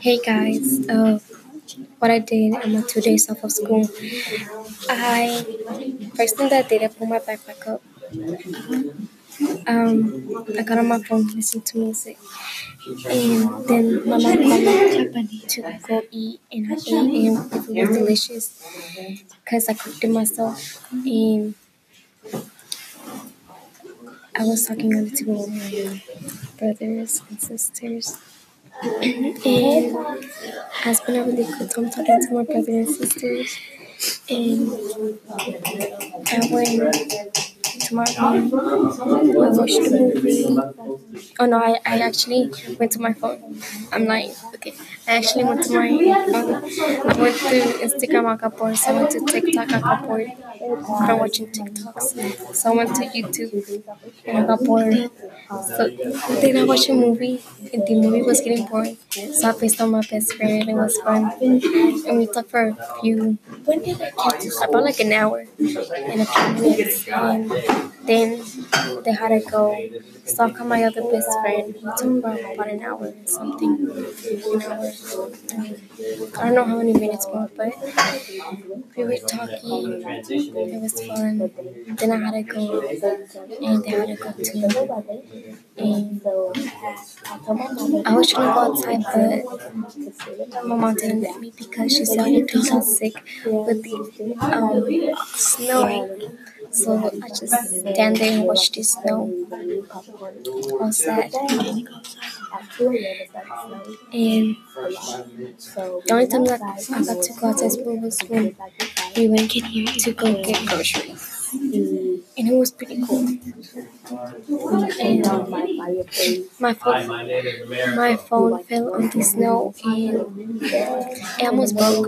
Hey guys, uh, what I did on my two days off of school, I first thing that I did, I pulled my backpack up. Um, I got on my phone, listening to music, and then my mom called me to go eat, and I ate, and it was delicious because I cooked it myself, and I was talking with my brothers and sisters. And it's been a really good time talking to my brothers and sisters. And I went my. I watched a movie. Oh no, I, I actually went to my phone. I'm like, okay. I actually went to my phone. I went to Instagram. So I went to TikTok, I got bored from watching TikToks. So I went to YouTube and bored. So then I watched a movie and the movie was getting boring. So I faced on my best friend and it was fun. And we talked for a few, about like an hour and a few minutes. And then they had to go. I my other best friend. we me about, about an hour or something. An hour. I don't know how many minutes more, but we were talking. It was fun. Then I had to go, and they had to go too. And I was trying to go outside, but my mom didn't let me because she said I got sick with the um, snow. So I just stand there and watch the snow. All sad. And the only time that I got to go outside school was when we went to go get groceries. And it was pretty cool. And my phone, my phone fell on the snow and it almost broke.